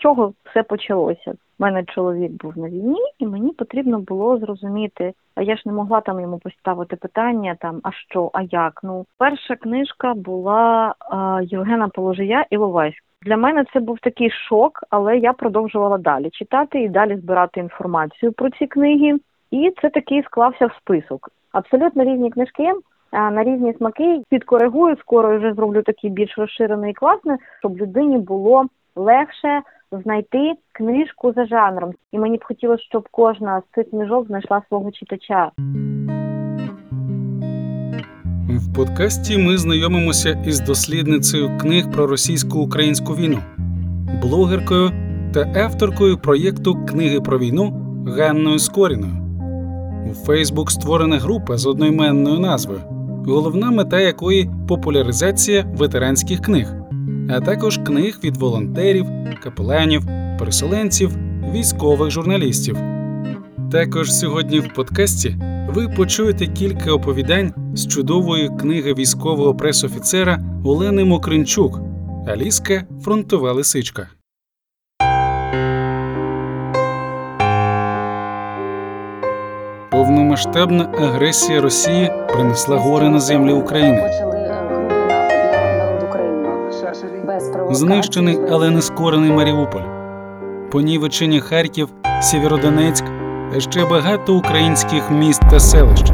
чого все почалося. У мене чоловік був на війні, і мені потрібно було зрозуміти. А я ж не могла там йому поставити питання там, а що, а як. Ну, перша книжка була а, Євгена Положия Іловайськ. Для мене це був такий шок, але я продовжувала далі читати і далі збирати інформацію про ці книги. І це такий склався в список. Абсолютно різні книжки. На різні смаки підкоригую, скоро вже зроблю такий більш розширений і класний, щоб людині було легше знайти книжку за жанром. І мені б хотілося, щоб кожна з цих книжок знайшла свого читача. В подкасті ми знайомимося із дослідницею книг про російсько-українську війну, блогеркою та авторкою проєкту Книги про війну Ганною Скоріною. У Фейсбук створена група з одноіменною назвою, головна мета якої популяризація ветеранських книг, а також книг від волонтерів, капеланів, переселенців, військових журналістів. Також сьогодні в подкасті ви почуєте кілька оповідань з чудової книги військового пресофіцера Олени Мокринчук Аліска Фронтова лисичка. Повномасштабна агресія Росії принесла гори на землі України. Знищений, але не скорений Маріуполь, понівечені Харків, Сєвєродонецьк, ще багато українських міст та селищ.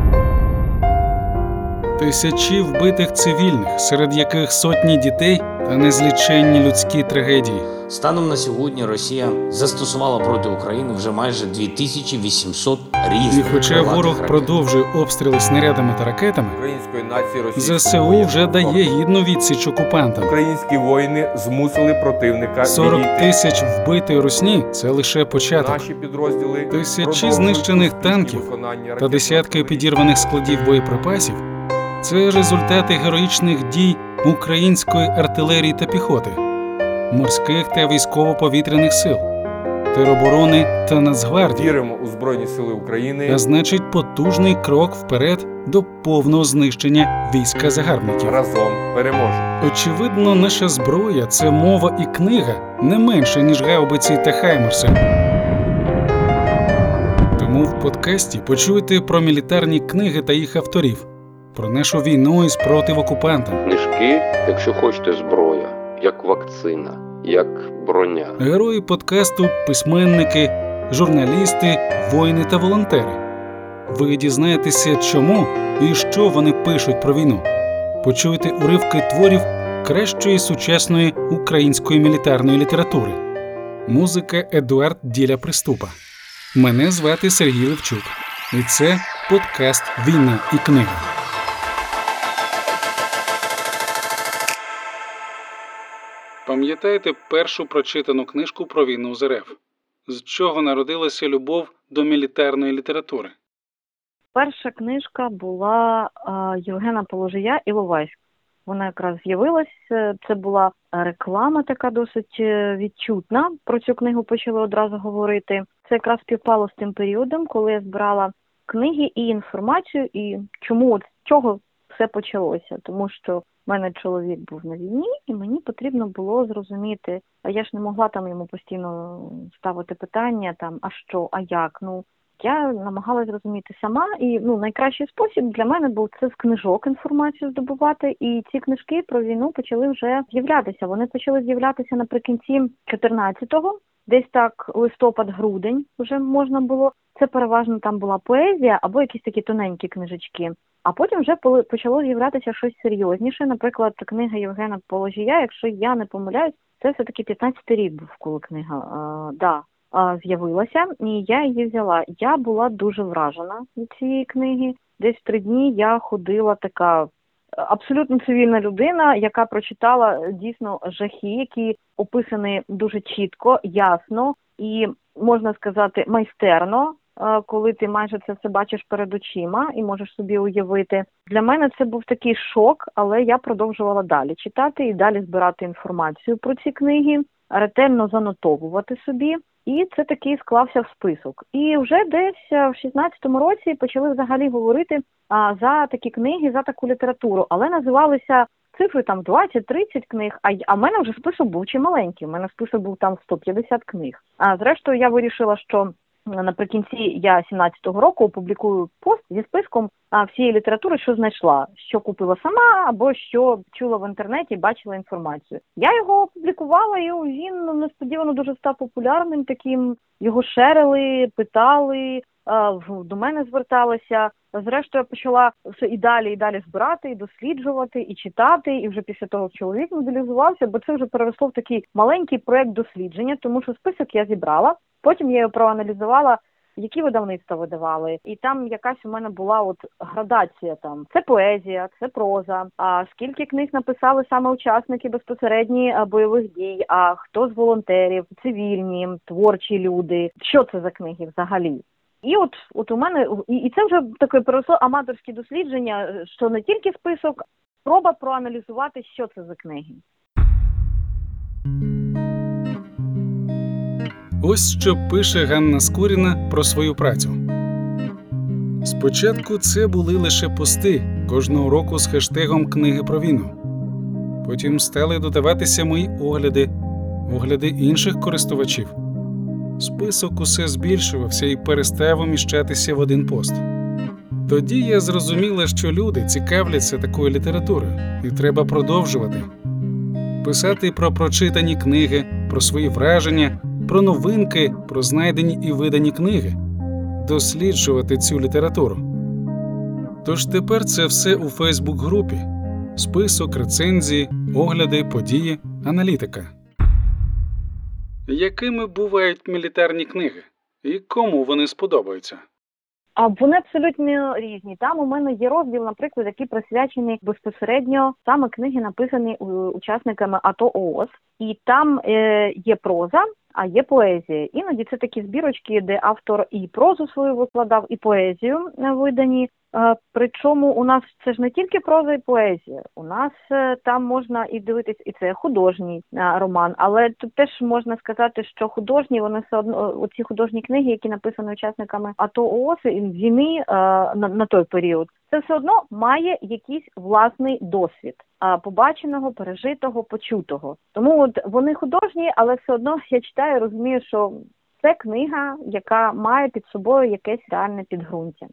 Тисячі вбитих цивільних, серед яких сотні дітей та незліченні людські трагедії. Станом на сьогодні Росія застосувала проти України вже майже 2800 різних І хоча ворог ракет. продовжує обстріли снарядами та ракетами, української нації російської ЗСУ вже дає гідну відсіч окупантам. Українські воїни змусили противника 40 тисяч вбитої русні це лише початок. Наші підрозділи Тисячі знищених танків виконання та десятки підірваних складів боєприпасів це результати героїчних дій української артилерії та піхоти, морських та військово-повітряних сил, тероборони та Нацгвардії, Віримо у Збройні Сили України. а значить потужний крок вперед до повного знищення війська загарбників. Разом переможемо. Очевидно, наша зброя це мова і книга не менше, ніж гаубиці та хаймерси. Тому в подкасті почуєте про мілітарні книги та їх авторів, про нашу війну і спротив окупантам, Книжки, якщо хочете, зброя, як вакцина, як броня. герої подкасту, письменники, журналісти, воїни та волонтери. Ви дізнаєтеся, чому і що вони пишуть про війну. Почуєте уривки творів кращої сучасної української мілітарної літератури. Музика Едуард Діля Приступа. Мене звати Сергій Левчук, і це подкаст Війна і книга. Пам'ятаєте першу прочитану книжку про війну з РФ? З чого народилася любов до мілітарної літератури? Перша книжка була Євгена Положия Іловайськ. Вона якраз з'явилась. е, Це була реклама, така досить е, відчутна. Про цю книгу почали одразу говорити. Це якраз співпало з тим періодом, коли я збирала книги і інформацію, і чому от чого все почалося. Тому що мене чоловік був на війні, і мені потрібно було зрозуміти. А я ж не могла там йому постійно ставити питання, там а що, а як. Ну я намагалась зрозуміти сама, і ну найкращий спосіб для мене був це з книжок інформацію здобувати. І ці книжки про війну почали вже з'являтися. Вони почали з'являтися наприкінці 14-го, десь так листопад-грудень вже можна було. Це переважно там була поезія або якісь такі тоненькі книжечки. А потім вже почало з'являтися щось серйозніше. Наприклад, книга Євгена Положія, якщо я не помиляюсь, це все таки 15-й рік був, коли книга а, да, з'явилася, і я її взяла. Я була дуже вражена від цієї книги. Десь три дні я ходила така е, абсолютно цивільна людина, яка прочитала е, дійсно жахи, які описані дуже чітко, ясно і можна сказати майстерно. е, Коли ти майже це все бачиш перед очима і можеш собі уявити, для мене це був такий шок, але я продовжувала далі читати і далі збирати інформацію про ці книги, ретельно занотовувати собі. І це такий склався в список. І вже десь е, в 16-му році почали взагалі говорити а, за такі книги, за таку літературу, але називалися цифри там 20-30 книг. А, а в мене вже список був чималенький. У мене список був там 150 книг. А зрештою, я вирішила, що наприкінці я 17-го року опублікую пост зі списком всієї літератури, що знайшла, що купила сама, або що чула в інтернеті, бачила інформацію. Я його опублікувала, і він несподівано дуже став популярним. Таким його шерили, питали. До мене зверталися. Зрештою, я почала все і далі, і далі збирати, і досліджувати, і читати. І вже після того чоловік мобілізувався, бо це вже переросло в такий маленький проект дослідження, тому що список я зібрала. Потім я його проаналізувала, які видавництва видавали, і там якась у мене була от градація. Там це поезія, це проза. А скільки книг написали саме учасники безпосередні бойових дій? А хто з волонтерів, цивільні, творчі люди? Що це за книги взагалі? І от, от у мене і, це вже таке переросло аматорське дослідження, е, що не тільки список, спроба проаналізувати, що це за книги. Ось що пише Ганна Скуріна про свою працю. Спочатку це були лише пости кожного року з хештегом Книги про війну. Потім стали додаватися мої огляди, огляди інших користувачів. Список усе збільшувався і перестав уміщатися в один пост. Тоді я зрозуміла, що люди цікавляться такою літературою, і треба продовжувати писати про прочитані книги, про свої враження, про новинки, про знайдені і видані книги, досліджувати цю літературу. Тож тепер це все у Фейсбук-групі: список, рецензії, огляди, події, аналітика. Якими бувають мілітарні книги? І кому вони сподобаються? А вони абсолютно різні. Там у мене є розділ, наприклад, який присвячений безпосередньо саме книги, написані е, учасниками АТО ООС, і там е, є проза. А є поезія. Іноді це такі збірочки, де автор і прозу свою викладав, і поезію е, видані. Е, Причому у нас це ж не тільки проза і поезія. У нас е, там можна і дивитись, і це художній е, роман, але тут теж можна сказати, що художні вони все одно оці художні книги, які написані учасниками АТО ООС і війни е, на, на той період. Це все одно має якийсь власний досвід побаченого, пережитого, почутого. Тому от вони художні, але все одно я читаю, розумію, що це книга, яка має під собою якесь реальне підґрунтя.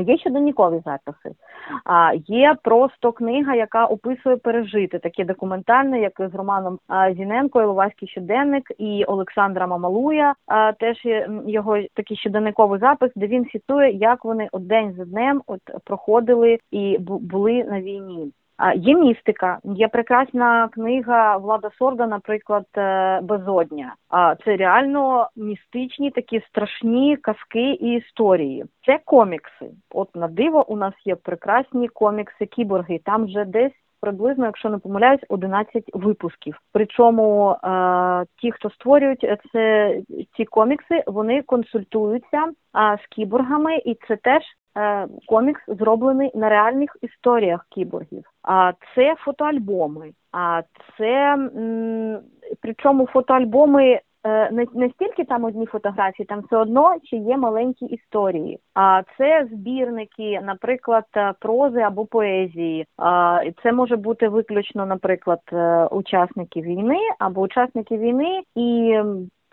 Є щоденнікові записи, а є просто книга, яка описує пережити, таке документальне, як з Романом Зіненко, Іловайський щоденник і Олександра Мамалуя. Теж є його такий щоденниковий запис, де він фіксує, як вони от за днем от проходили і були на війні. Є містика, є прекрасна книга Влада Сорда, наприклад, е, Безодня. Це реально містичні такі страшні казки і історії. Це комікси. От на диво у нас є прекрасні комікси кіборги. Там вже десь. Приблизно, якщо не помиляюсь, 11 випусків. Причому е, ті, хто створюють е, це ці комікси, вони консультуються з кіборгами, і це теж комікс зроблений на реальних історіях кіборгів. А це фотоальбоми. А це причому фотоальбоми. е, Не, стільки там одні фотографії, там все одно ще є маленькі історії. А це збірники, наприклад, е, прози або поезії. А це може бути виключно, наприклад, е, учасники війни або учасники війни і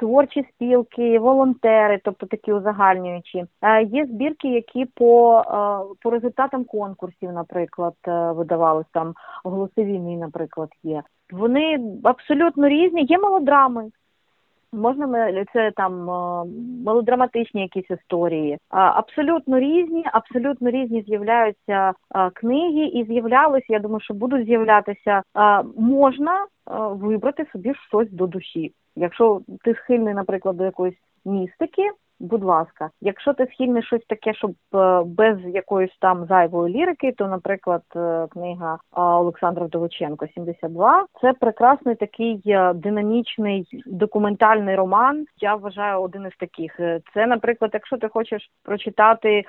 творчі спілки, волонтери, тобто такі узагальнюючі. Е, Є збірки, які по, е, по результатам конкурсів, наприклад, видавалися там голоси війни, наприклад, є. Вони абсолютно різні. Є мелодрами. Можна ми- це там е, мелодраматичні якісь історії. Абсолютно різні, абсолютно різні з'являються книги і з'являлися. Я думаю, що будуть з'являтися. Можна вибрати собі щось до душі. Якщо ти схильний, наприклад, до якоїсь містики, будь ласка. Якщо ти схильний щось таке, щоб е, без якоїсь там зайвої лірики, то, наприклад, е, книга Олександра Вдовиченко «72» – це прекрасний такий е, динамічний документальний роман. Я вважаю один із таких. Це, наприклад, якщо ти хочеш прочитати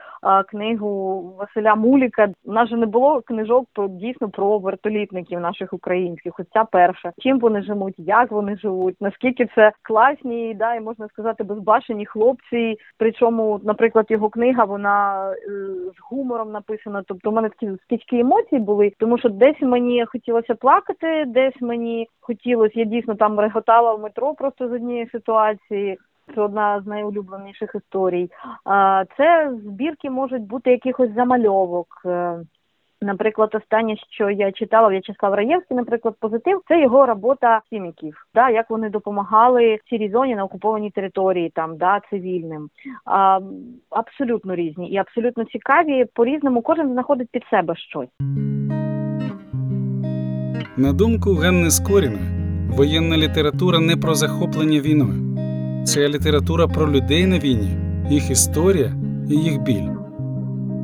книгу Василя Муліка, у нас же не було книжок про дійсно про вертолітників наших українських. Ось перша. Чим вони живуть, як вони живуть, наскільки це класні, да, і можна сказати, безбашені хлопці, Причому, наприклад, його книга вона е, з гумором написана. Тобто, у мене такі стільки емоцій були, тому що десь мені хотілося плакати, десь мені хотілося, я дійсно там реготала в метро просто з однієї ситуації. Це одна з найулюбленіших історій. Це збірки можуть бути якихось замальовок. Наприклад, останнє, що я читала, В'ячеслав Раєвський, наприклад, позитив, це його робота хіміків, да, як вони допомагали в сірій зоні на окупованій території, там да, цивільним. А, абсолютно різні і абсолютно цікаві. По різному кожен знаходить під себе щось. На думку Ганни Скоріної, воєнна література не про захоплення війною. Це література про людей на війні, їх історія і їх біль.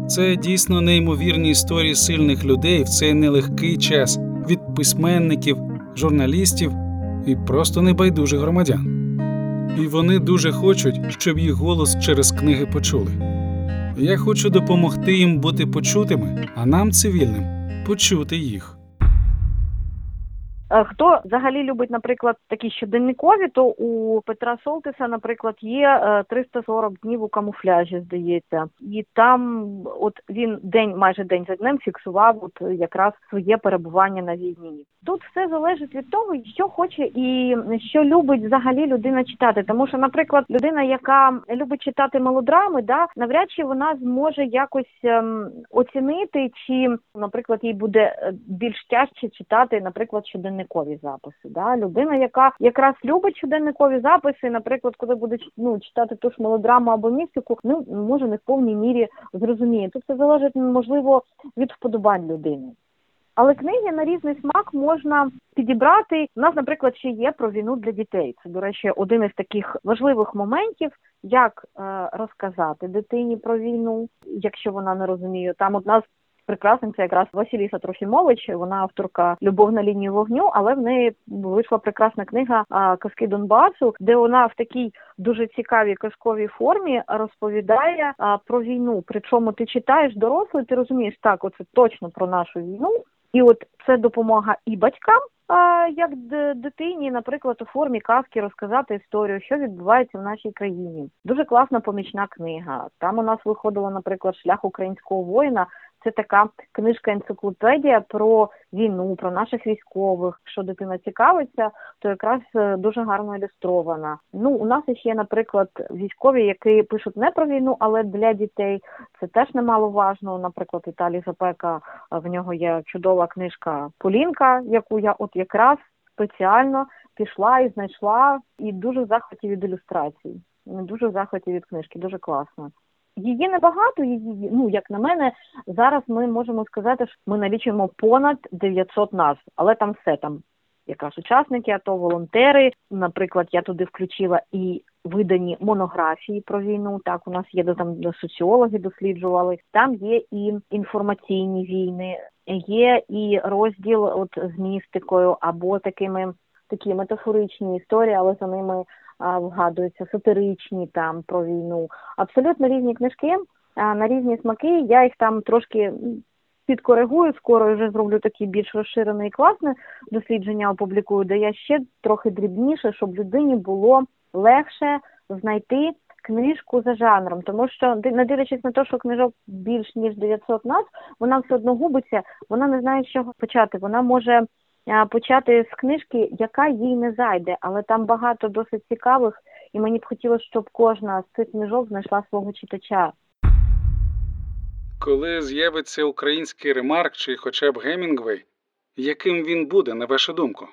Це дійсно неймовірні історії сильних людей в цей нелегкий час від письменників, журналістів і просто небайдужих громадян. І вони дуже хочуть, щоб їх голос через книги почули. Я хочу допомогти їм бути почутими, а нам, цивільним, почути їх. Е, Хто взагалі любить, наприклад, такі щоденникові, то у Петра Солтиса, наприклад, є е, 340 днів у камуфляжі, здається, і там, от він день, майже день за днем фіксував от якраз своє перебування на війні. Тут все залежить від того, що хоче і що любить взагалі людина читати. Тому що, наприклад, людина, яка любить читати мелодрами, да, навряд чи вона зможе якось ем, оцінити, чи, наприклад, їй буде е, більш тяжче читати, наприклад, щоденникові записи. Да? Людина, яка якраз любить щоденникові записи, наприклад, коли буде ну, читати ту ж мелодраму або містику, ну може не в повній мірі зрозуміє. Тут все залежить можливо від вподобань людини. Але книги на різний смак можна підібрати. У нас, наприклад, ще є про війну для дітей. Це, до речі, один із таких важливих моментів, як е, розказати дитині про війну, якщо вона не розуміє. Там одна з прекрасних це якраз Василіса Трофімович. Вона авторка Любов на лінії вогню, але в неї вийшла прекрасна книга Казки Донбасу, де вона в такій дуже цікавій казковій формі розповідає про війну. Причому ти читаєш дорослий, ти розумієш, так, оце точно про нашу війну. І от це допомога і батькам, як дитині, наприклад, у формі казки розказати історію, що відбувається в нашій країні. Дуже класна помічна книга. Там у нас виходила, наприклад, шлях українського воїна. Це така книжка-енциклопедія про війну, про наших військових. Якщо дитина цікавиться, то якраз е, дуже гарно ілюстрована. Ну, у нас ще, наприклад, військові, які пишуть не про війну, але для дітей. Це теж немаловажно. Наприклад, Віталій Запека, е, в нього є чудова книжка Полінка, яку я от якраз спеціально пішла і знайшла, і дуже в захваті від ілюстрацій. Дуже в захваті від книжки, дуже класно. Її небагато, її, ну як на мене, зараз ми можемо сказати, що ми налічуємо понад 900 назв, але там все там якраз учасники, АТО, волонтери. Наприклад, я туди включила і видані монографії про війну. Так, у нас є там соціологи досліджували. Там є і інформаційні війни, є і розділ от з містикою або такими такі метафоричні історії, але за ними а, вгадуються сатиричні там про війну. Абсолютно різні книжки на різні смаки. Я їх там трошки підкоригую. Скоро вже зроблю такі більш розширене і класне дослідження. Опублікую, де я ще трохи дрібніше, щоб людині було легше знайти книжку за жанром, тому що не дивлячись на те, що книжок більш ніж 900 назв, вона все одно губиться, вона не знає, з чого почати. Вона може почати з книжки, яка їй не зайде, але там багато досить цікавих, і мені б хотілося, щоб кожна з цих книжок знайшла свого читача. Коли з'явиться український ремарк чи хоча б Гемінгвей, яким він буде, на вашу думку?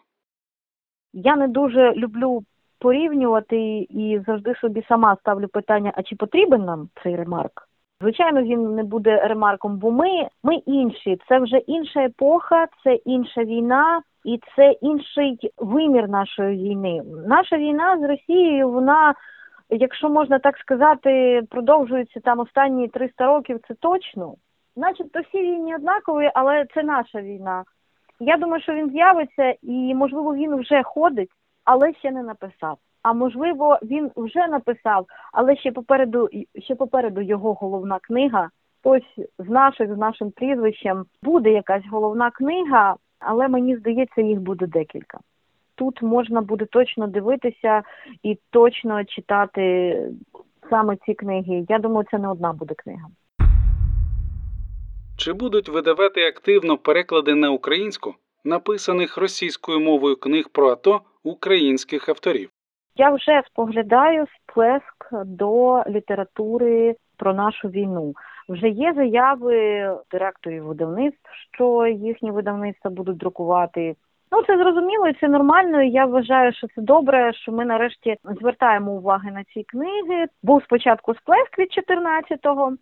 Я не дуже люблю порівнювати і завжди собі сама ставлю питання: а чи потрібен нам цей ремарк? Звичайно, він не буде ремарком, бо ми, ми інші. Це вже інша епоха, це інша війна, і це інший вимір нашої війни. Наша війна з Росією, вона, якщо можна так сказати, продовжується там останні 300 років. Це точно. Начебто всі війни однакові, але це наша війна. Я думаю, що він з'явиться, і можливо він вже ходить, але ще не написав. А можливо, він вже написав, але ще попереду ще попереду його головна книга. Хтось з наших з нашим прізвищем буде якась головна книга, але мені здається, їх буде декілька. Тут можна буде точно дивитися і точно читати саме ці книги. Я думаю, це не одна буде книга. Чи будуть видавати активно переклади на українську написаних російською мовою книг про АТО українських авторів? Я вже споглядаю сплеск до літератури про нашу війну. Вже є заяви директорів видавництв, що їхні видавництва будуть друкувати. Ну це зрозуміло і це нормально. і Я вважаю, що це добре, що ми нарешті звертаємо уваги на ці книги. Був спочатку сплеск від 14-го,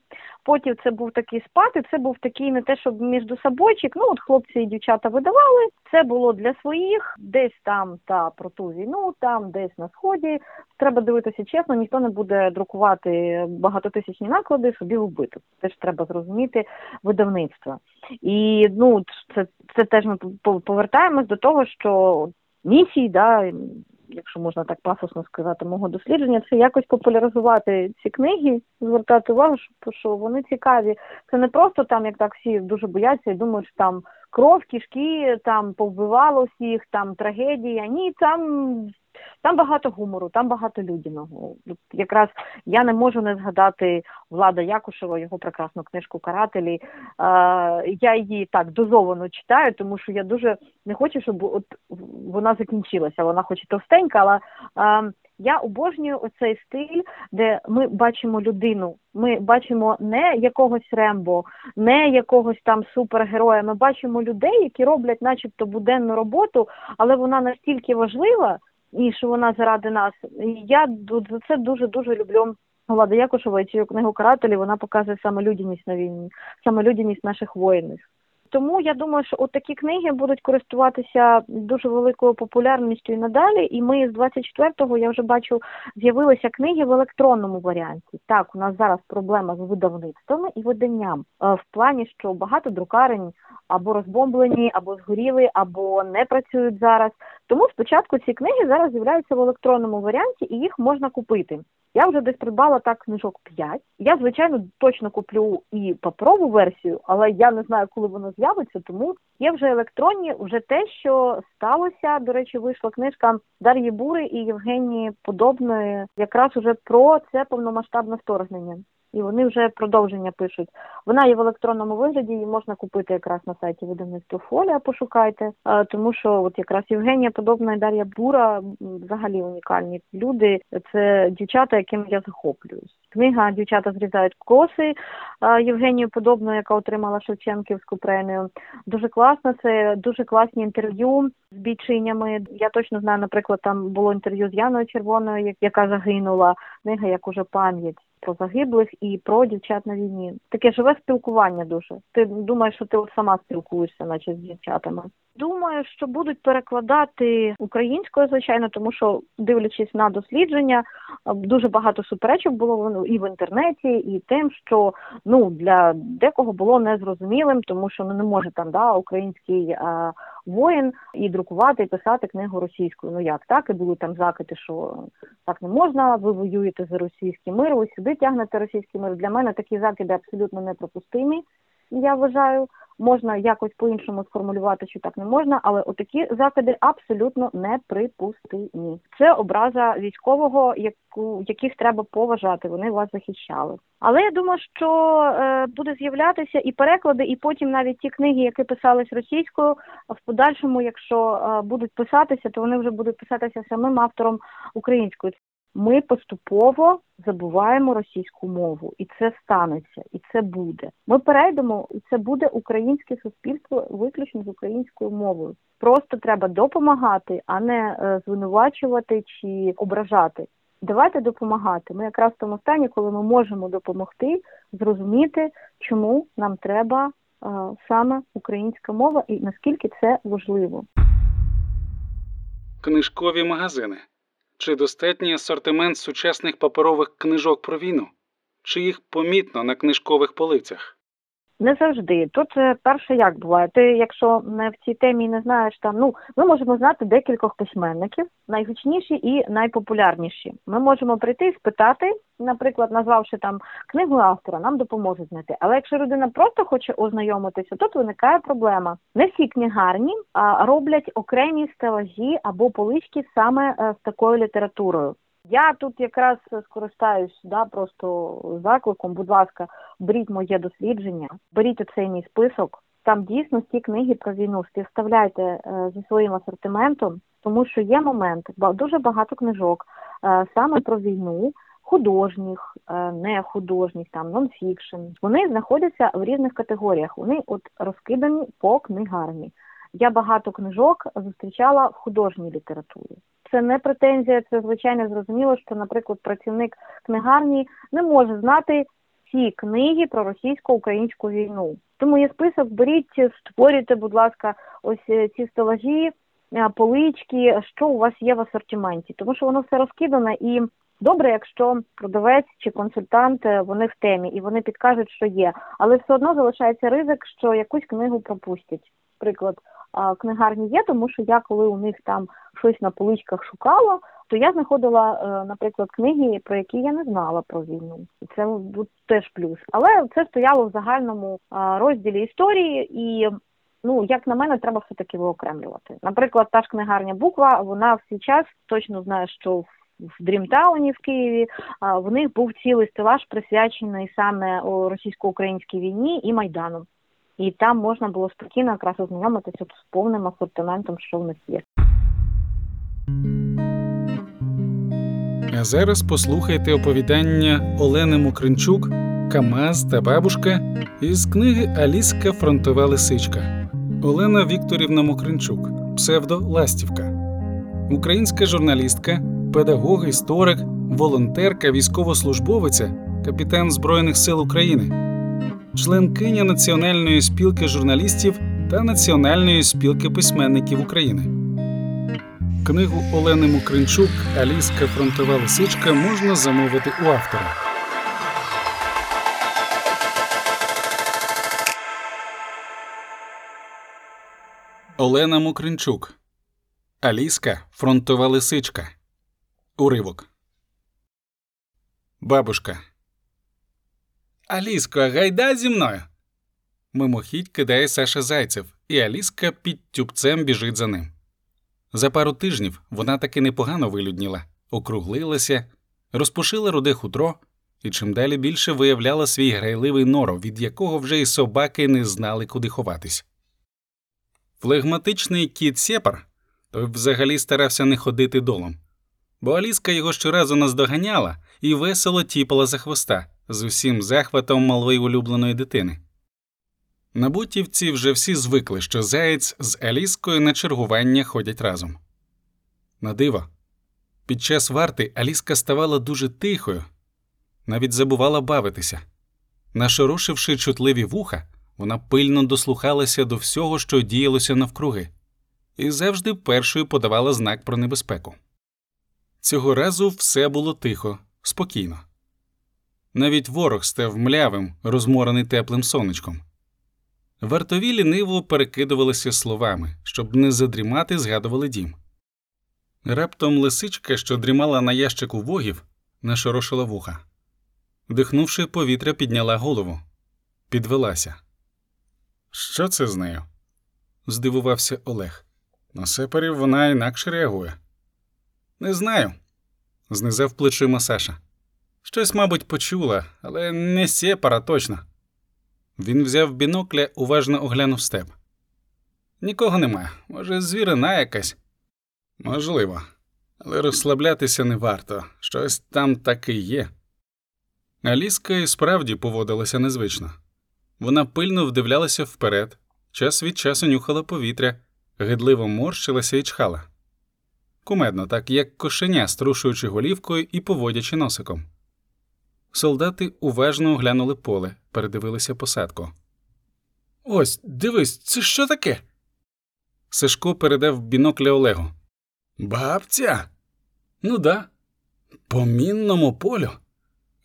потім це був такий спад, і це був такий не те, щоб між собойчик. Ну от хлопці і дівчата видавали. Це було для своїх, десь там та про ту війну, там десь на сході. Треба дивитися чесно, ніхто не буде друкувати багатотисячні наклади собі в. Теж треба зрозуміти видавництва. І ну це, це теж ми по- повертаємось до того, що місії, да, якщо можна так пафосно сказати, мого дослідження, це якось популяризувати ці книги, звертати увагу, що вони цікаві. Це не просто там, як так всі дуже бояться і думають, що там кров, кішки, там повбивало всіх, там трагедія. Ні, там. Там багато гумору, там багато людяного. Якраз я не можу не згадати Влада Якушева, його прекрасну книжку Карателі. Е, я її так дозовано читаю, тому що я дуже не хочу, щоб от вона закінчилася. Вона хоч і товстенька, але е, я обожнюю оцей стиль, де ми бачимо людину. Ми бачимо не якогось Рембо, не якогось там супергероя. Ми бачимо людей, які роблять, начебто, буденну роботу, але вона настільки важлива, і що вона заради нас. І я за це дуже дуже люблю. Влада Якушева і цю книгу карателі вона показує саме людяність на війні, саме людяність наших воїнів. Тому я думаю, що от такі книги будуть користуватися дуже великою популярністю і надалі. І ми з 24-го я вже бачу, з'явилися книги в електронному варіанті. Так, у нас зараз проблема з видавництвами і виданням Е, в плані, що багато друкарень або розбомблені, або згоріли, або не працюють зараз. Тому спочатку ці книги зараз з'являються в електронному варіанті, і їх можна купити. Я вже десь придбала так книжок 5. Я, звичайно, точно куплю і паперову версію, але я не знаю, коли вона з'явиться, тому є вже електронні, вже те, що сталося. До речі, вийшла книжка Дар'ї Бури і Євгенії Подобної, якраз уже про це повномасштабне вторгнення. І вони вже продовження пишуть. Вона є в електронному вигляді, її можна купити якраз на сайті видавництва Фолія, пошукайте. Тому що от якраз Євгенія Подобна і Дар'я Бура взагалі унікальні люди. Це дівчата, яким я захоплююсь. Книга Дівчата зрізають коси Євгенію Подобну, яка отримала Шевченківську премію. Дуже класно. Це дуже класні інтерв'ю з бійчинями. Я точно знаю, наприклад, там було інтерв'ю з Яною Червоною, як- яка загинула. Книга як уже пам'ять про загиблих і про дівчат на війні. Таке живе спілкування дуже. Ти думаєш, що ти от сама спілкуєшся, наче з дівчатами. Думаю, що будуть перекладати українською, звичайно, тому що дивлячись на дослідження, дуже багато суперечок було і в інтернеті, і тим, що ну для декого було незрозумілим, тому що ну не може там да український а, воїн і друкувати, і писати книгу російською. Ну як так? І були там закиди, що так не можна. Ви воюєте за російський мир, ви сюди тягнете російський мир. Для мене такі закиди абсолютно неприпустимі. Я вважаю, можна якось по-іншому сформулювати, що так не можна, але отакі закиди абсолютно неприпустимі. Це образа військового, яку яких треба поважати. Вони вас захищали. Але я думаю, що е, буде з'являтися і переклади, і потім навіть ті книги, які писались російською, в подальшому, якщо е, будуть писатися, то вони вже будуть писатися самим автором українською. Ми поступово забуваємо російську мову, і це станеться, і це буде. Ми перейдемо, і це буде українське суспільство виключно з українською мовою. Просто треба допомагати, а не е, звинувачувати чи ображати. Давайте допомагати. Ми якраз в тому стані, коли ми можемо допомогти зрозуміти, чому нам треба е, саме українська мова і наскільки це важливо. Книжкові магазини. Чи достатній асортимент сучасних паперових книжок про війну? Чи їх помітно на книжкових полицях? Не завжди. Тут е, перше як буває. Ти, якщо не в цій темі не знаєш там, ну ми можемо знати декількох письменників, найгучніші і найпопулярніші. Ми можемо прийти і спитати, наприклад, назвавши там книгу автора, нам допоможуть знайти. Але якщо людина просто хоче ознайомитися, тут виникає проблема. Не всі книгарні роблять окремі стелажі або полички саме е, з такою літературою. Я тут якраз скористаюсь да, просто закликом. Будь ласка, беріть моє дослідження, беріть оцей мій список. Там дійсно ті книги про війну співставляйте е, зі своїм асортиментом, тому що є момент, дуже багато книжок е, саме про війну, художніх, е, не художніх, там нонфікшн. Вони знаходяться в різних категоріях. Вони от розкидані по книгарні. Я багато книжок зустрічала в художній літературі. Це не претензія, це звичайно зрозуміло, що, наприклад, працівник книгарні не може знати всі книги про російсько-українську війну. Тому є список, беріть, створюйте, будь ласка, ось е, ці стелажі, е, полички, що у вас є в асортименті, тому що воно все розкидане і. Добре, якщо продавець чи консультант е, вони в темі і вони підкажуть, що є, але все одно залишається ризик, що якусь книгу пропустять. Приклад, книгарні є, тому що я коли у них там щось на поличках шукала, то я знаходила, е, наприклад, книги, про які я не знала про війну. І це тут теж плюс. Але це стояло в загальному розділі історії і. Ну, як на мене, треба все таки виокремлювати. Наприклад, та ж книгарня буква, вона в свій час точно знає, що в Дрімтауні в Києві в них був цілий стелаж присвячений саме російсько-українській війні і майдану. І там можна було спокійно якраз ознайомитися з повним асортиментом, що в них є. А зараз послухайте оповідання Олени Мукринчук Камаз та бабушка із книги Аліска Фронтова лисичка. Олена Вікторівна Мукринчук, псевдо Ластівка, українська журналістка, педагог, історик, волонтерка, військовослужбовиця, капітан Збройних сил України, членкиня Національної спілки журналістів та Національної спілки письменників України. Книгу Олени Мукринчук Аліска фронтова лисичка можна замовити у автора. Олена Мукринчук Аліска фронтова лисичка. Уривок. Бабушка. Аліско, гайда зі мною. Мимохідь кидає Саша Зайцев, і Аліска під тюбцем біжить за ним. За пару тижнів вона таки непогано вилюдніла, округлилася, розпушила руде хутро і чим далі більше виявляла свій грайливий норов, від якого вже й собаки не знали, куди ховатись. Флегматичний кіт Сєпар той взагалі старався не ходити долом, бо Аліска його щоразу наздоганяла і весело тіпала за хвоста з усім захватом малої улюбленої дитини. На бутівці вже всі звикли, що заєць з Аліскою на чергування ходять разом. На диво, під час варти Аліска ставала дуже тихою, навіть забувала бавитися. Нашорошивши чутливі вуха, вона пильно дослухалася до всього, що діялося навкруги, і завжди першою подавала знак про небезпеку. Цього разу все було тихо, спокійно. Навіть ворог став млявим, розморений теплим сонечком. Вартові ліниво перекидувалися словами, щоб не задрімати, згадували дім. Раптом лисичка, що дрімала на ящику вогів, нашорошила вуха. Дихнувши повітря, підняла голову, підвелася. Що це з нею? здивувався Олег. На сеперів вона інакше реагує. Не знаю, знизав плечима Саша. Щось, мабуть, почула, але не сепара точно. Він взяв бінокля, уважно оглянув степ. Нікого нема. Може, звірина якась? Можливо, але розслаблятися не варто. Щось там таки є. Аліска і справді поводилася незвично. Вона пильно вдивлялася вперед, час від часу нюхала повітря, гидливо морщилася і чхала. Кумедно, так як кошеня, струшуючи голівкою і поводячи носиком. Солдати уважно оглянули поле, передивилися посадку. Ось, дивись, це що таке? Сашко передав бінокля Олегу. Бабця? Ну да. По мінному полю.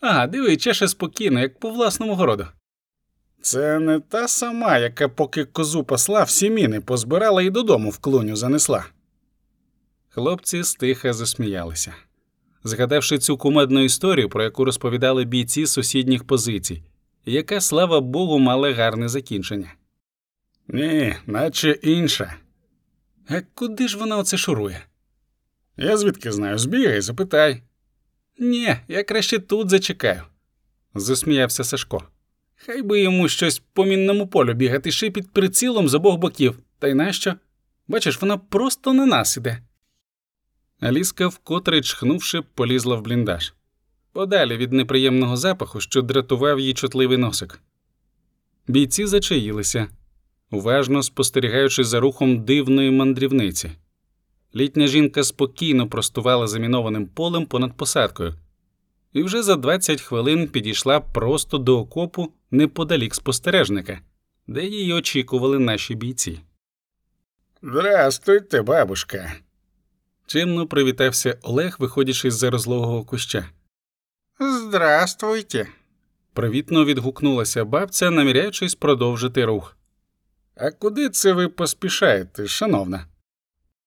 Ага, диви, чеше спокійно, як по власному городу. Це не та сама, яка поки козу пасла, всі міни позбирала і додому в клуню занесла. Хлопці стиха засміялися згадавши цю кумедну історію, про яку розповідали бійці сусідніх позицій, яка, слава Богу, мала гарне закінчення. Ні, наче інша. А куди ж вона оце шурує? Я звідки знаю, збігай, запитай. Ні, я краще тут зачекаю, засміявся Сашко. Хай би йому щось по мінному полю бігати ще під прицілом з обох боків. Та й нащо? Бачиш, вона просто на нас іде. Аліска, вкотре чхнувши, полізла в бліндаж. Подалі від неприємного запаху, що дратував її чутливий носик. Бійці зачаїлися, уважно спостерігаючи за рухом дивної мандрівниці. Літня жінка спокійно простувала замінованим полем понад посадкою, і вже за 20 хвилин підійшла просто до окопу неподалік спостережника, де її очікували наші бійці. Здрастуйте, бабушка. Чимно привітався Олег, виходячи з зарозлого куща. Здравствуйте. Привітно відгукнулася бабця, наміряючись продовжити рух. А куди це ви поспішаєте, шановна?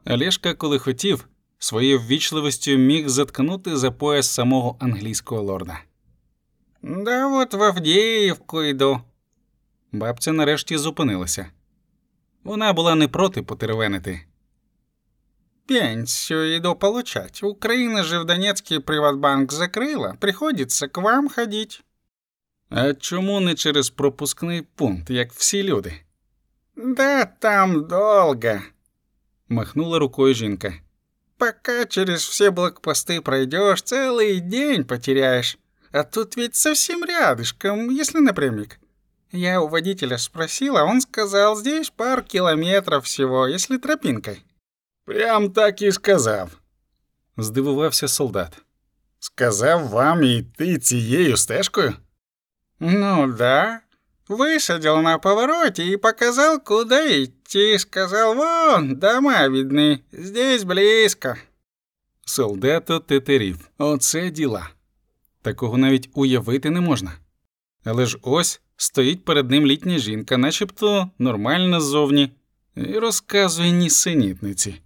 Олешка, коли хотів, своєю ввічливостю міг заткнути за пояс самого англійського лорда. Да от в Авдіївку йду. Бабця нарешті зупинилася. Вона була не проти потеревенити. Пенсию иду получать. Украина же в Донецкий приватбанк закрыла. Приходится к вам ходить. А чому не через пропускний пункт, як всі люди? Да там долго, махнула рукою жінка. Пока через все блокпосты пройдешь, целый день потеряешь. А тут ведь совсем рядышком, если напрямик. Я у водителя спросила, он сказал, здесь пару километров всего, если тропинкой. Прям так і сказав, здивувався солдат. Сказав вам йти цією стежкою? Ну да. Высадил на повороте и показал, куда идти. Сказал, вон, дома видны, здесь близко. Солдат отетерів. Оце діла. Такого навіть уявити не можна. Але ж ось стоїть перед ним літня жінка, начебто нормальна ззовні, і розказує нісенітниці.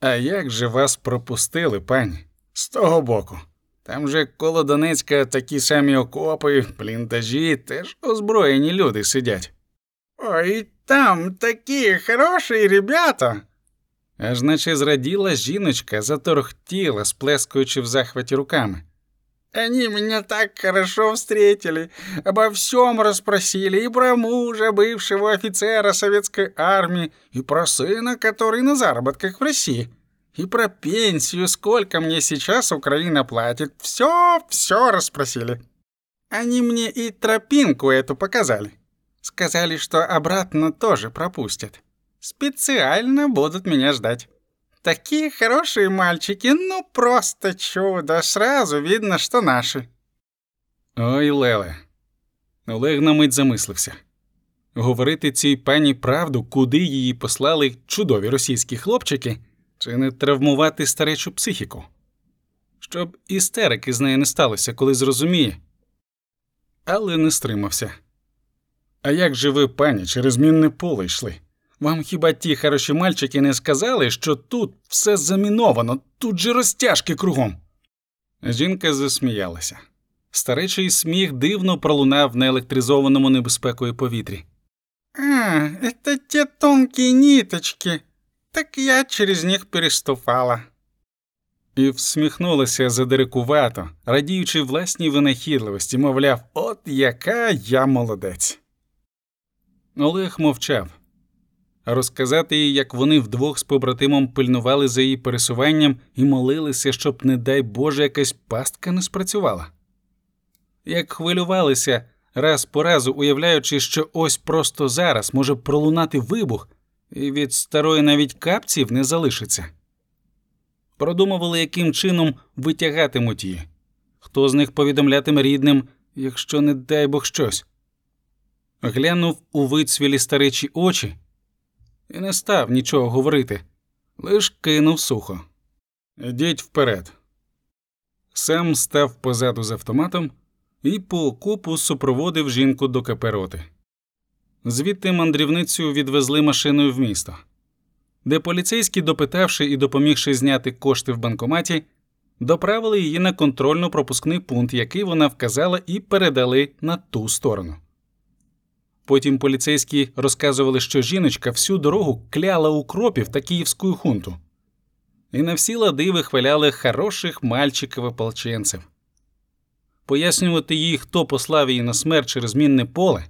А як же вас пропустили, пані? З того боку. Там же коло Донецька такі самі окопи, плінтажі, теж озброєні люди сидять. Ой, там такі хороші ребята. Аж наче зраділа жіночка, заторохтіла, сплескуючи в захваті руками. Они меня так хорошо встретили, обо всем расспросили, и про мужа, бывшего офицера советской армии, и про сына, который на заработках в России, и про пенсию, сколько мне сейчас Украина платит. Все, все расспросили. Они мне и тропинку эту показали. Сказали, что обратно тоже пропустят. Специально будут меня ждать. Такие хорошие мальчики, ну просто чудо, сразу видно, что наши. Ой, Леле. Олег на мить замислився. Говорити цій пані правду, куди її послали чудові російські хлопчики, чи не травмувати старечу психіку? Щоб істерики з нею не сталося, коли зрозуміє. Але не стримався. А як же ви, пані, через мінне поле йшли? Вам хіба ті хороші мальчики не сказали, що тут все заміновано, тут же розтяжки кругом? Жінка засміялася. Старечий сміх дивно пролунав в неелектризованому небезпекою повітрі. А, это те тонкі ниточки. Так я через них переступала. І всміхнулася задирикувато, радіючи власній винахідливості, мовляв, от яка я молодець. Олег мовчав. Розказати їй, як вони вдвох з побратимом пильнували за її пересуванням і молилися, щоб, не дай Боже, якась пастка не спрацювала. Як хвилювалися, раз по разу уявляючи, що ось просто зараз може пролунати вибух, і від старої навіть капців не залишиться. Продумували, яким чином витягатимуть її, хто з них повідомлятиме рідним, якщо не дай Бог щось. Глянув у вицвілі старечі очі і не став нічого говорити, лиш кинув сухо. Ідіть вперед. Сам став позаду з автоматом і по окопу супроводив жінку до капероти. Звідти мандрівницю відвезли машиною в місто, де поліцейські, допитавши і допомігши зняти кошти в банкоматі, доправили її на контрольно-пропускний пункт, який вона вказала, і передали на ту сторону. Потім поліцейські розказували, що жіночка всю дорогу кляла укропів та київську хунту. і на всі лади вихваляли хороших мальчиків ополченців. Пояснювати їй, хто послав її на смерть через мінне поле,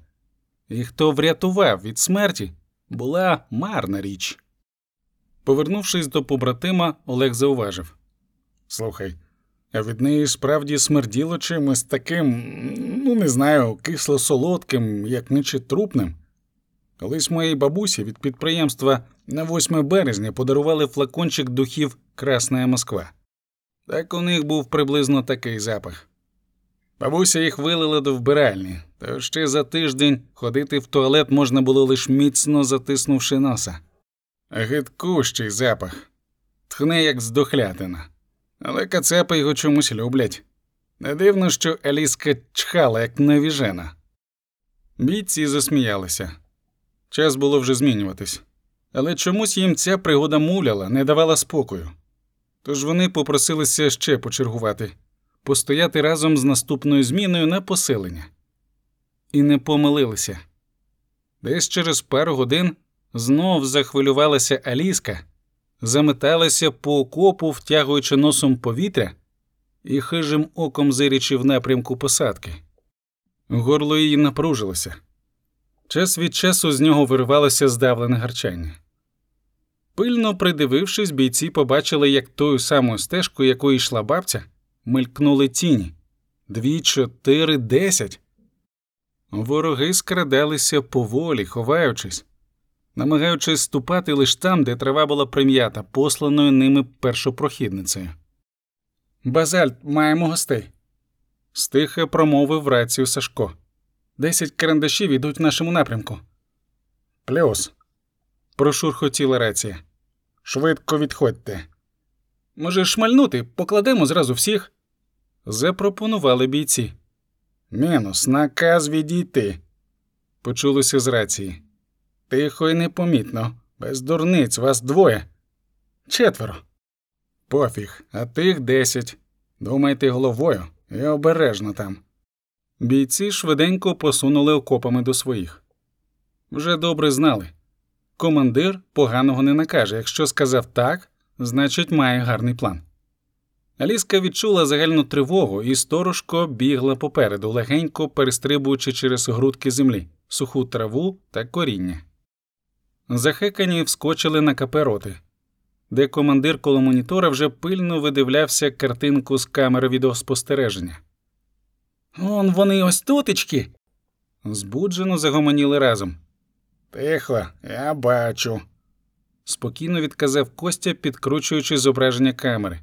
і хто врятував від смерті, була марна річ. Повернувшись до побратима, Олег зауважив Слухай, а від неї справді смерділо чимось таким, ну не знаю, кисло-солодким, як наче трупним. Колись моїй бабусі від підприємства на 8 березня подарували флакончик духів Красна Москва. Так у них був приблизно такий запах. Бабуся їх вилила до вбиральні, та ще за тиждень ходити в туалет можна було лиш міцно затиснувши носа. Гидкущий запах. Тхне, як здохлятина. Але кацапи його чомусь люблять. Не дивно, що Аліска чхала, як навіжена. Бійці засміялися. Час було вже змінюватись. Але чомусь їм ця пригода муляла, не давала спокою. Тож вони попросилися ще почергувати, постояти разом з наступною зміною на поселення. І не помилилися. Десь через пару годин знов захвилювалася Аліска, заметалася по окопу, втягуючи носом повітря і хижим оком зирячи в напрямку посадки. Горло її напружилося. Час від часу з нього виривалося здавлене гарчання. Пильно придивившись, бійці побачили, як тою самою стежкою, якою йшла бабця, мелькнули тіні дві, чотири, десять. Вороги скрадалися поволі, ховаючись, намагаючись ступати лише там, де трава була прим'ята, посланою ними першопрохідницею. Базальт, маємо гостей. Стиха промовив рацію Сашко. Десять карандашів ідуть в нашому напрямку. Плюс. Прошурхотіла рація. Швидко відходьте. Може, шмальнути, покладемо зразу всіх. Запропонували бійці. Мінус, наказ відійти. Почулося з рації. Тихо і непомітно. Без дурниць вас двоє. Четверо. Пофіг, а тих десять. Думайте головою і обережно там. Бійці швиденько посунули окопами до своїх. Вже добре знали. Командир поганого не накаже. Якщо сказав так, значить має гарний план. Аліска відчула загальну тривогу і сторожко бігла попереду, легенько перестрибуючи через грудки землі, суху траву та коріння. Захекані вскочили на капероти, де командир коло монітора вже пильно видивлявся картинку з камери відеоспостереження. Он вони ось тутечки. Збуджено загомоніли разом. Тихо, я бачу, спокійно відказав Костя, підкручуючи зображення камери.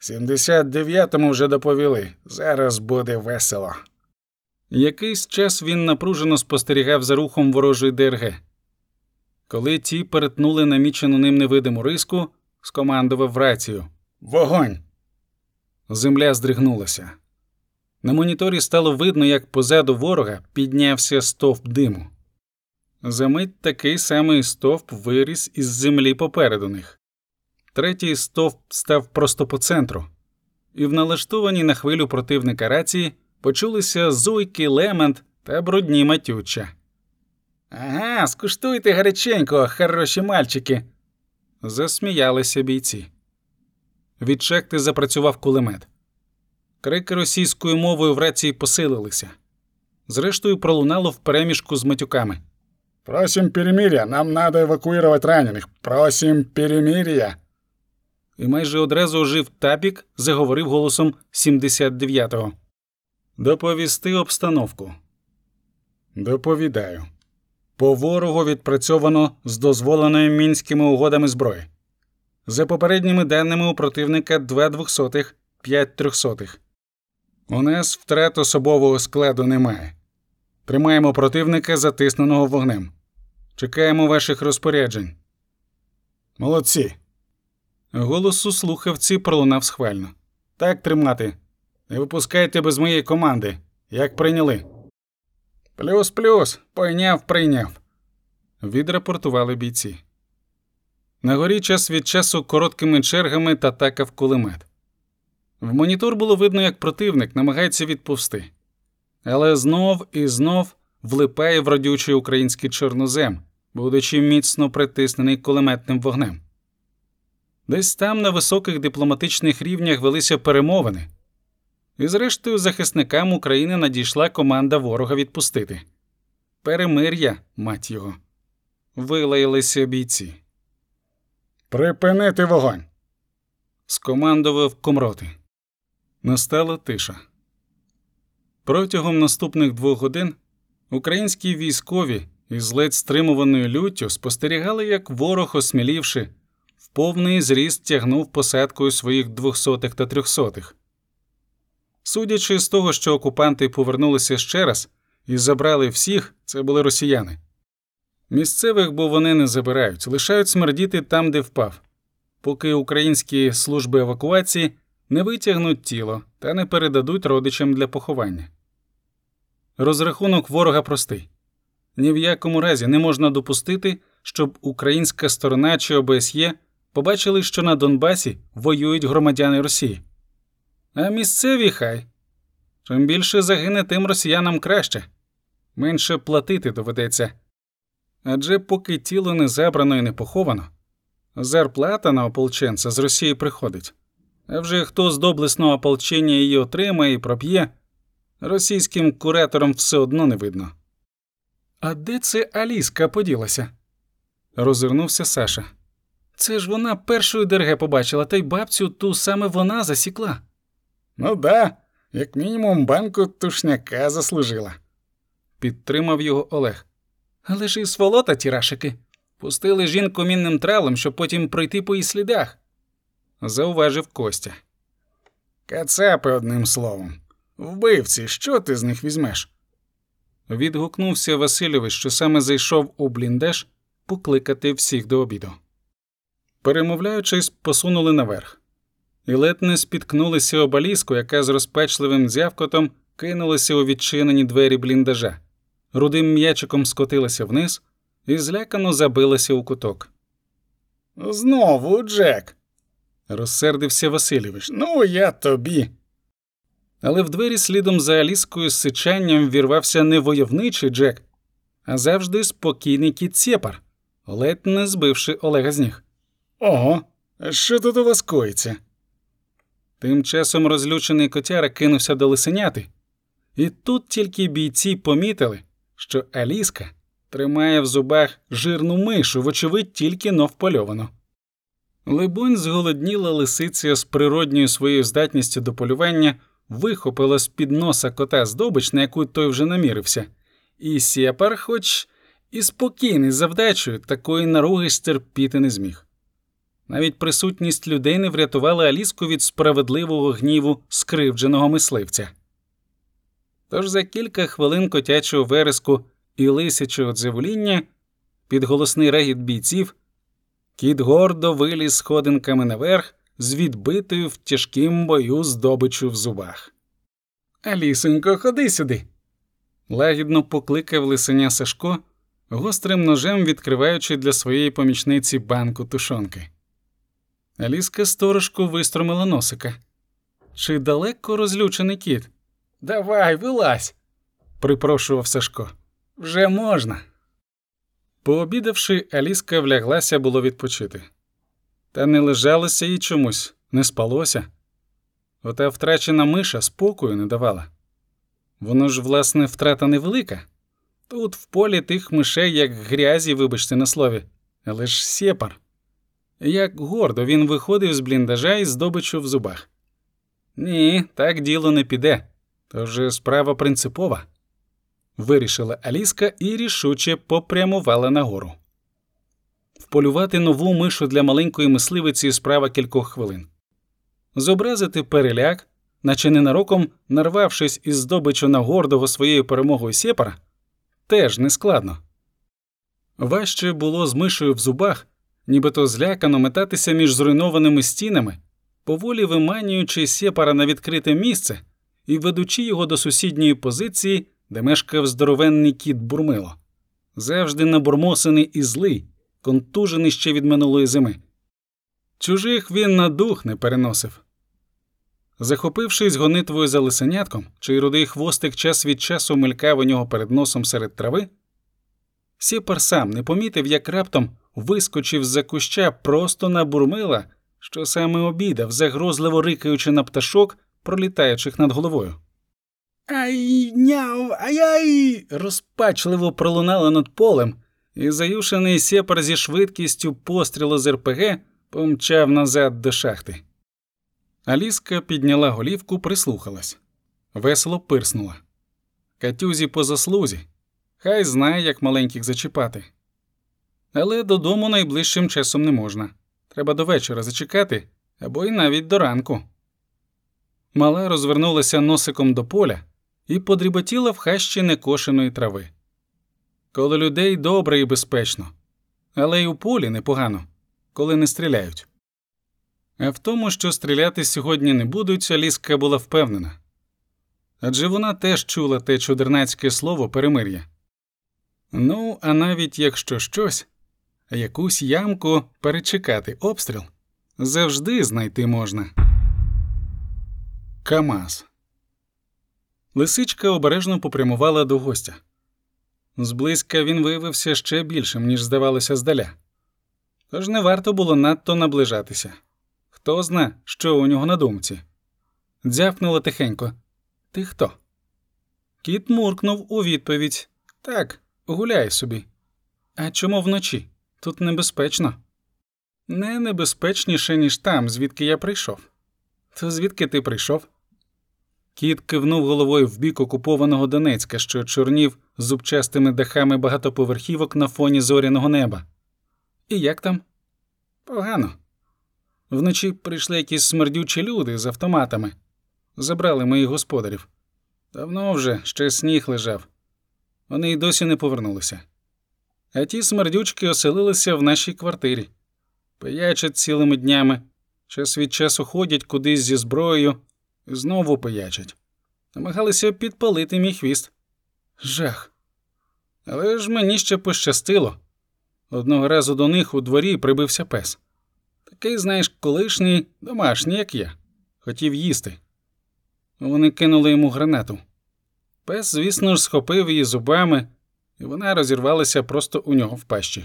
79-му вже доповіли. Зараз буде весело. Якийсь час він напружено спостерігав за рухом ворожої ДРГ. Коли ті перетнули намічену ним невидиму риску, скомандував рацію Вогонь! Земля здригнулася. На моніторі стало видно, як позаду ворога піднявся стовп диму. Замить такий самий стовп виріс із землі попереду них. Третій стовп став просто по центру, і в налаштованій на хвилю противника рації почулися зуйки, лемент та брудні матюча. Ага, скуштуйте гаряченько, хороші мальчики. Засміялися бійці. Від шехти запрацював кулемет. Крики російською мовою в рації посилилися. Зрештою, пролунало в переміжку з матюками. Просим перемирия, нам надо евакуировать ранених. Просим перемирия. І майже одразу ожив табік, заговорив голосом 79-го. Доповісти обстановку. Доповідаю. По ворогу відпрацьовано з дозволеною мінськими угодами зброї. За попередніми даними у противника 2 двохсотих, 5 трьохсотих. У нас втрат особового складу немає. Тримаємо противника затисненого вогнем. Чекаємо ваших розпоряджень. Молодці. Голос у слухавці пролунав схвально. Так тримати. Не випускайте без моєї команди. Як прийняли. Плюс плюс. Пойняв, прийняв. Відрапортували бійці. На горі час від часу короткими чергами татакав кулемет. В монітор було видно, як противник намагається відповсти, але знов і знов влипає в родючий український чорнозем, будучи міцно притиснений кулеметним вогнем. Десь там на високих дипломатичних рівнях велися перемовини. І зрештою захисникам України надійшла команда ворога відпустити. Перемир'я, мать його. Вилаялися бійці. Припинити вогонь. скомандував комроти. Настала тиша. Протягом наступних двох годин українські військові із ледь стримуваною люттю спостерігали, як ворог, осмілівши, в повний зріст тягнув посадкою своїх двохсотих та трьохсотих. Судячи з того, що окупанти повернулися ще раз і забрали всіх, це були росіяни. Місцевих, бо вони не забирають, лишають смердіти там, де впав, поки українські служби евакуації не витягнуть тіло та не передадуть родичам для поховання. Розрахунок ворога простий ні в якому разі не можна допустити, щоб українська сторона чи ОБСЄ побачили, що на Донбасі воюють громадяни Росії. А місцеві хай. Чим більше загине, тим росіянам краще, менше платити доведеться. Адже поки тіло не забрано і не поховано, зарплата на ополченця з Росії приходить. А вже хто з доблесного ополчення її отримає і проп'є, російським кураторам все одно не видно. А де це Аліска поділася? розвернувся Саша. Це ж вона першою ДРГ побачила, та й бабцю ту саме вона засікла. Ну да, як мінімум банку тушняка заслужила, підтримав його Олег. Але ж і сволота ті рашики. Пустили жінку мінним тралом, щоб потім пройти по її слідах, зауважив Костя. Кацапи одним словом. Вбивці, що ти з них візьмеш? Відгукнувся Васильович, що саме зайшов у бліндаж покликати всіх до обіду. Перемовляючись, посунули наверх. І ледь не спіткнулися об Аліску, яка з розпачливим дзявкотом кинулася у відчинені двері бліндажа, рудим м'ячиком скотилася вниз і злякано забилася у куток. Знову, Джек. розсердився Васильович. Ну, я тобі. Але в двері слідом за Аліскою з сичанням вірвався не войовничий Джек, а завжди спокійний кіт Сєпар, ледь не збивши Олега з ніг. Ого, що тут у вас коїться? Тим часом розлючений котяра кинувся до лисеняти, і тут тільки бійці помітили, що Аліска тримає в зубах жирну мишу, вочевидь, тільки но впольовану. Либонь, зголодніла лисиця з природньою своєю здатністю до полювання вихопила з під носа кота здобич, на яку той вже намірився, і сєпар, хоч і спокійний за вдачею, такої наруги стерпіти не зміг. Навіть присутність людей не врятувала Аліску від справедливого гніву скривдженого мисливця. Тож за кілька хвилин котячого вереску і лисячого дзевоління під голосний регіт бійців кіт гордо виліз сходинками наверх з відбитою в тяжкім бою здобичу в зубах. Алісонько, ходи сюди. Лагідно покликав лисеня Сашко, гострим ножем відкриваючи для своєї помічниці банку тушонки. Аліска сторожко вистромила носика. Чи далеко розлючений кіт? Давай, вилазь, припрошував Сашко. Вже можна. Пообідавши, Аліска вляглася було відпочити. Та не лежалося їй чомусь, не спалося. Ота втрачена миша спокою не давала. Воно ж, власне, втрата невелика. Тут в полі тих мишей, як грязі, вибачте на слові, але ж сєпар. Як гордо він виходив з бліндажа із здобичу в зубах. Ні, так діло не піде. То вже справа принципова. Вирішила Аліска і рішуче попрямувала нагору. Вполювати нову мишу для маленької мисливиці справа кількох хвилин. Зобразити переляк, наче ненароком нарвавшись із здобичу на гордого своєю перемогою сєпара, теж нескладно. Важче було з мишею в зубах, нібито злякано метатися між зруйнованими стінами, поволі виманюючи сєпара на відкрите місце і ведучи його до сусідньої позиції, де мешкав здоровенний кіт бурмило, завжди набурмосений і злий, контужений ще від минулої зими. Чужих він на дух не переносив. Захопившись гонитвою за лисенятком, чий рудий хвостик час від часу мелькав у нього перед носом серед трави, Сєпар сам не помітив, як раптом вискочив з-за куща просто на бурмила, що саме обідав, загрозливо рикаючи на пташок, пролітаючих над головою. Ай, няв, ай-ай! розпачливо пролунало над полем, і заюшений сєпар зі швидкістю пострілу з РПГ помчав назад до шахти. Аліска підняла голівку, прислухалась. Весело пирснула. Катюзі по заслузі. Хай знає, як маленьких зачіпати. Але додому найближчим часом не можна. Треба до вечора зачекати або й навіть до ранку. Мала розвернулася носиком до поля і подріботіла в хащі некошеної трави. Коло людей добре і безпечно, але й у полі непогано, коли не стріляють. А в тому, що стріляти сьогодні не будуть, Аліска була впевнена. Адже вона теж чула те чудернацьке слово перемир'я. Ну, а навіть якщо щось, якусь ямку перечекати обстріл завжди знайти можна. Камаз. Лисичка обережно попрямувала до гостя. Зблизька він виявився ще більшим, ніж здавалося здаля. Тож не варто було надто наближатися. Хто зна, що у нього на думці. Дзяпнула тихенько. Ти хто? Кіт муркнув у відповідь Так, гуляй собі. А чому вночі? Тут небезпечно. Не небезпечніше, ніж там, звідки я прийшов. То звідки ти прийшов? Кіт кивнув головою в бік окупованого Донецька, що чорнів зубчастими дахами багатоповерхівок на фоні зоряного неба. І як там? Погано. Вночі прийшли якісь смердючі люди з автоматами, забрали моїх господарів. Давно вже ще сніг лежав. Вони й досі не повернулися. А ті смердючки оселилися в нашій квартирі, пиячать цілими днями, час від часу ходять кудись зі зброєю і знову пиячать. Намагалися підпалити мій хвіст. Жах. Але ж мені ще пощастило. Одного разу до них у дворі прибився пес. Такий, знаєш, колишній, домашній, як я, хотів їсти. Вони кинули йому гранату. Пес, звісно ж, схопив її зубами, і вона розірвалася просто у нього в пащі.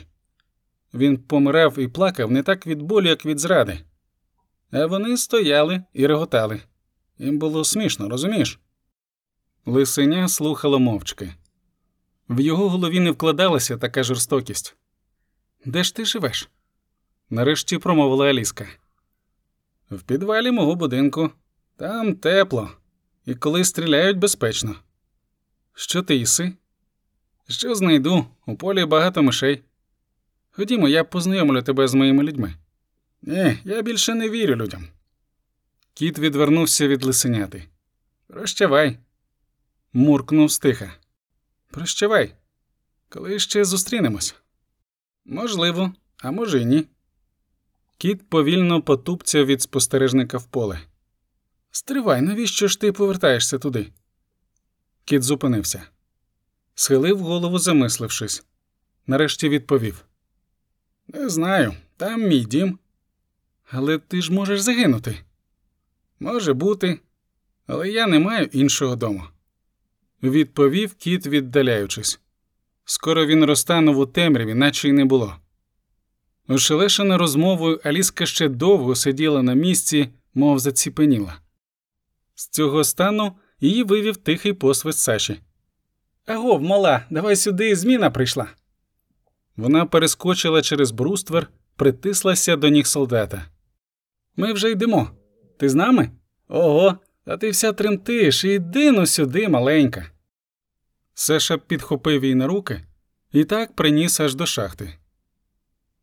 Він помирав і плакав не так від болю, як від зради. А вони стояли і реготали. Їм було смішно, розумієш? Лисеня слухало мовчки. В його голові не вкладалася така жорстокість. Де ж ти живеш? Нарешті промовила Аліска. В підвалі мого будинку. Там тепло, і коли стріляють безпечно. Що ти їси? Що знайду? У полі багато мишей. Ходімо, я познайомлю тебе з моїми людьми. Ні, я більше не вірю людям. Кіт відвернувся від лисеняти. Прощавай. Муркнув стиха. Прощавай. Коли ще зустрінемось? Можливо, а може й ні. Кіт повільно потупцяв від спостережника в поле. Стривай, навіщо ж ти повертаєшся туди? Кіт зупинився. Схилив голову, замислившись. Нарешті відповів: Не знаю, там мій дім. Але ти ж можеш загинути. Може бути, але я не маю іншого дому. Відповів кіт, віддаляючись. Скоро він розтанув у темряві, наче й не було. Ошелешена розмовою, Аліска ще довго сиділа на місці, мов заціпеніла. З цього стану її вивів тихий посвист Саші. Агов, мала, давай сюди, зміна прийшла. Вона перескочила через бруствер, притислася до ніг солдата. Ми вже йдемо. Ти з нами? Ого, та ти вся тремтиш, іди ну сюди, маленька. Саша підхопив її на руки і так приніс аж до шахти.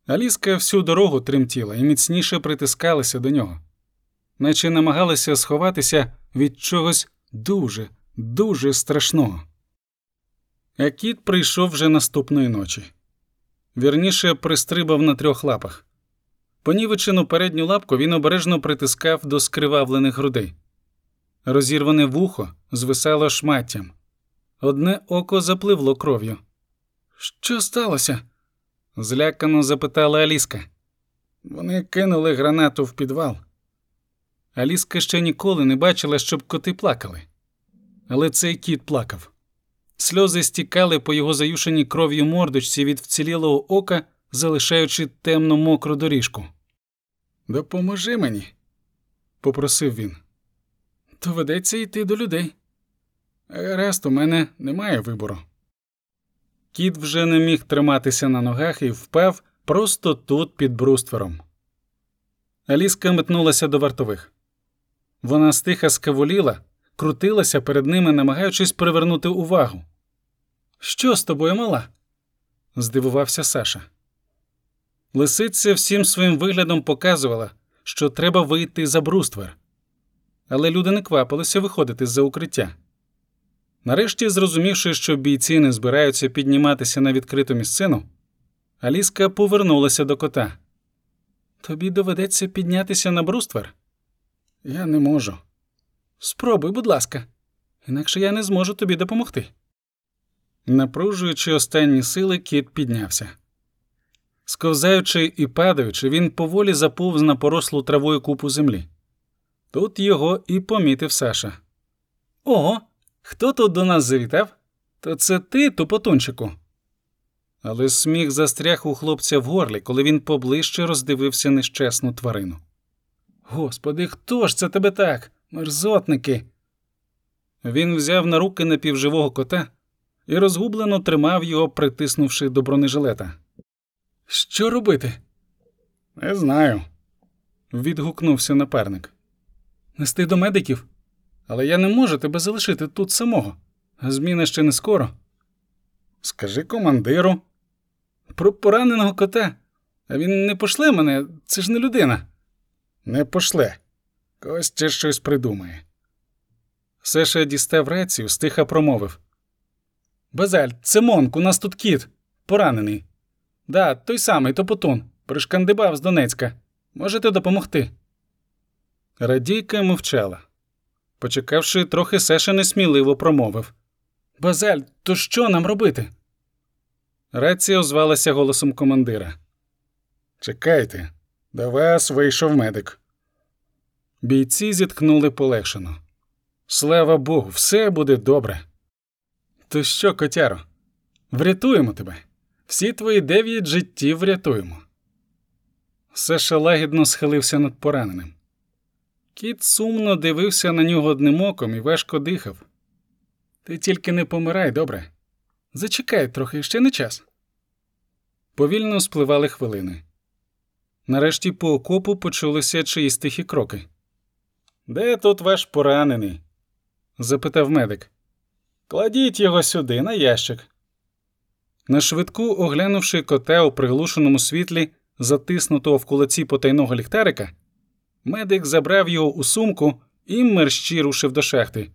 Аліска всю дорогу тремтіла і міцніше притискалася до нього, наче намагалася сховатися від чогось дуже, дуже страшного. А кіт прийшов вже наступної ночі. Вірніше пристрибав на трьох лапах. Понівечену передню лапку він обережно притискав до скривавлених грудей. Розірване вухо звисало шматтям. Одне око запливло кров'ю. Що сталося? злякано запитала Аліска. Вони кинули гранату в підвал. Аліска ще ніколи не бачила, щоб коти плакали. Але цей кіт плакав. Сльози стікали по його заюшеній кров'ю мордочці від вцілілого ока, залишаючи темно мокру доріжку. Допоможи мені, попросив він. Доведеться йти до людей. Гаразд, у мене немає вибору. Кіт вже не міг триматися на ногах і впав просто тут під бруствером. Аліска метнулася до вартових. Вона стиха скавуліла, крутилася перед ними, намагаючись привернути увагу. Що з тобою, мала? здивувався Саша. Лисиця всім своїм виглядом показувала, що треба вийти за бруствер. Але люди не квапилися виходити з-за укриття. Нарешті, зрозумівши, що бійці не збираються підніматися на відкриту місцину, Аліска повернулася до кота. Тобі доведеться піднятися на бруствер? Я не можу. Спробуй, будь ласка, інакше я не зможу тобі допомогти. Напружуючи останні сили, кіт піднявся. Сковзаючи і падаючи, він поволі заповз на порослу травою купу землі. Тут його і помітив Саша. Ого, хто тут до нас завітав? То це ти, тупотунчику. Але сміх застряг у хлопця в горлі, коли він поближче роздивився нещасну тварину. Господи, хто ж це тебе так? Мерзотники. Він взяв на руки напівживого кота і розгублено тримав його, притиснувши до бронежилета. Що робити? Не знаю. відгукнувся напарник. Нести до медиків? Але я не можу тебе залишити тут самого. Зміна ще не скоро. Скажи командиру. Про пораненого кота. А він не пошле мене, це ж не людина. Не пошле. Костя щось придумає. Сеша дістав рацію, стиха промовив. Базаль, це Монк, у нас тут кіт, поранений. Да, той самий топотун, пришкандибав з Донецька. Можете допомогти. Радійка мовчала. Почекавши, трохи Сеша несміливо промовив Базаль, то що нам робити? Рація озвалася голосом командира. Чекайте, до вас вийшов медик. Бійці зіткнули полегшено. Слава Богу, все буде добре. То що, котяро, врятуємо тебе. Всі твої дев'ять життів врятуємо. Сеша лагідно схилився над пораненим. Кіт сумно дивився на нього одним оком і важко дихав. Ти тільки не помирай, добре. Зачекай трохи, ще не час. Повільно спливали хвилини. Нарешті по окопу почулися чиїсь тихі кроки. Де тут ваш поранений? запитав медик. Кладіть його сюди, на ящик. На швидку, оглянувши кота у приглушеному світлі, затиснутого в кулаці потайного ліхтарика, медик забрав його у сумку і мерщі рушив до шахти.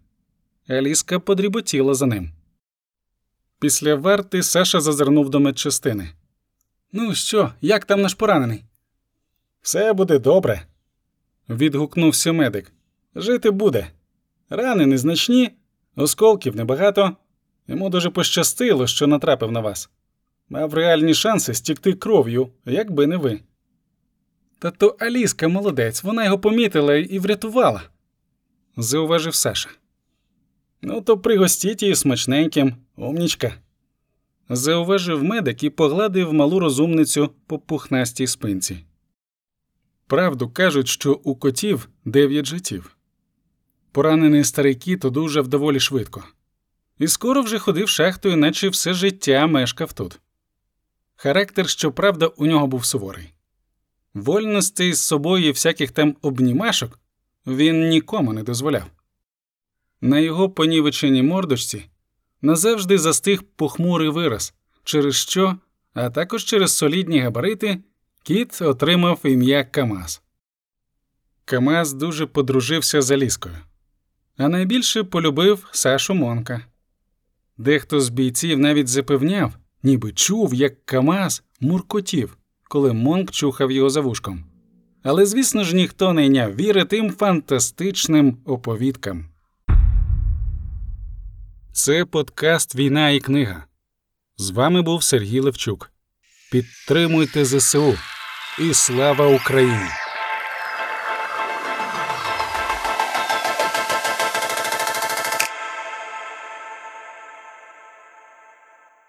Аліска подріботіла за ним. Після варти Саша зазирнув до медчастини. Ну що, як там наш поранений? Все буде добре. відгукнувся медик. Жити буде. Рани незначні, осколків небагато. Йому дуже пощастило, що натрапив на вас. Мав реальні шанси стікти кров'ю, якби не ви. Та то Аліска молодець, вона його помітила і врятувала, зауважив Саша. Ну, то пригостіть її смачненьким, умнічка. Зауважив медик і погладив малу розумницю по пухнастій спинці. Правду кажуть, що у котів дев'ять життів. Поранений старий кіт одужав доволі швидко. І скоро вже ходив шахтою, наче все життя мешкав тут. Характер, щоправда, у нього був суворий. Вольностей з собою всяких там обнімашок він нікому не дозволяв. На його понівеченій мордочці назавжди застиг похмурий вираз, через що, а також через солідні габарити, кіт отримав ім'я Камаз. Камаз дуже подружився з Аліскою, а найбільше полюбив Сашу Монка. Дехто з бійців навіть запевняв, ніби чув, як Камаз муркотів, коли Монк чухав його за вушком. Але, звісно ж, ніхто не йняв віри тим фантастичним оповідкам. Це подкаст Війна і книга. З вами був Сергій Левчук. Підтримуйте ЗСУ і слава Україні!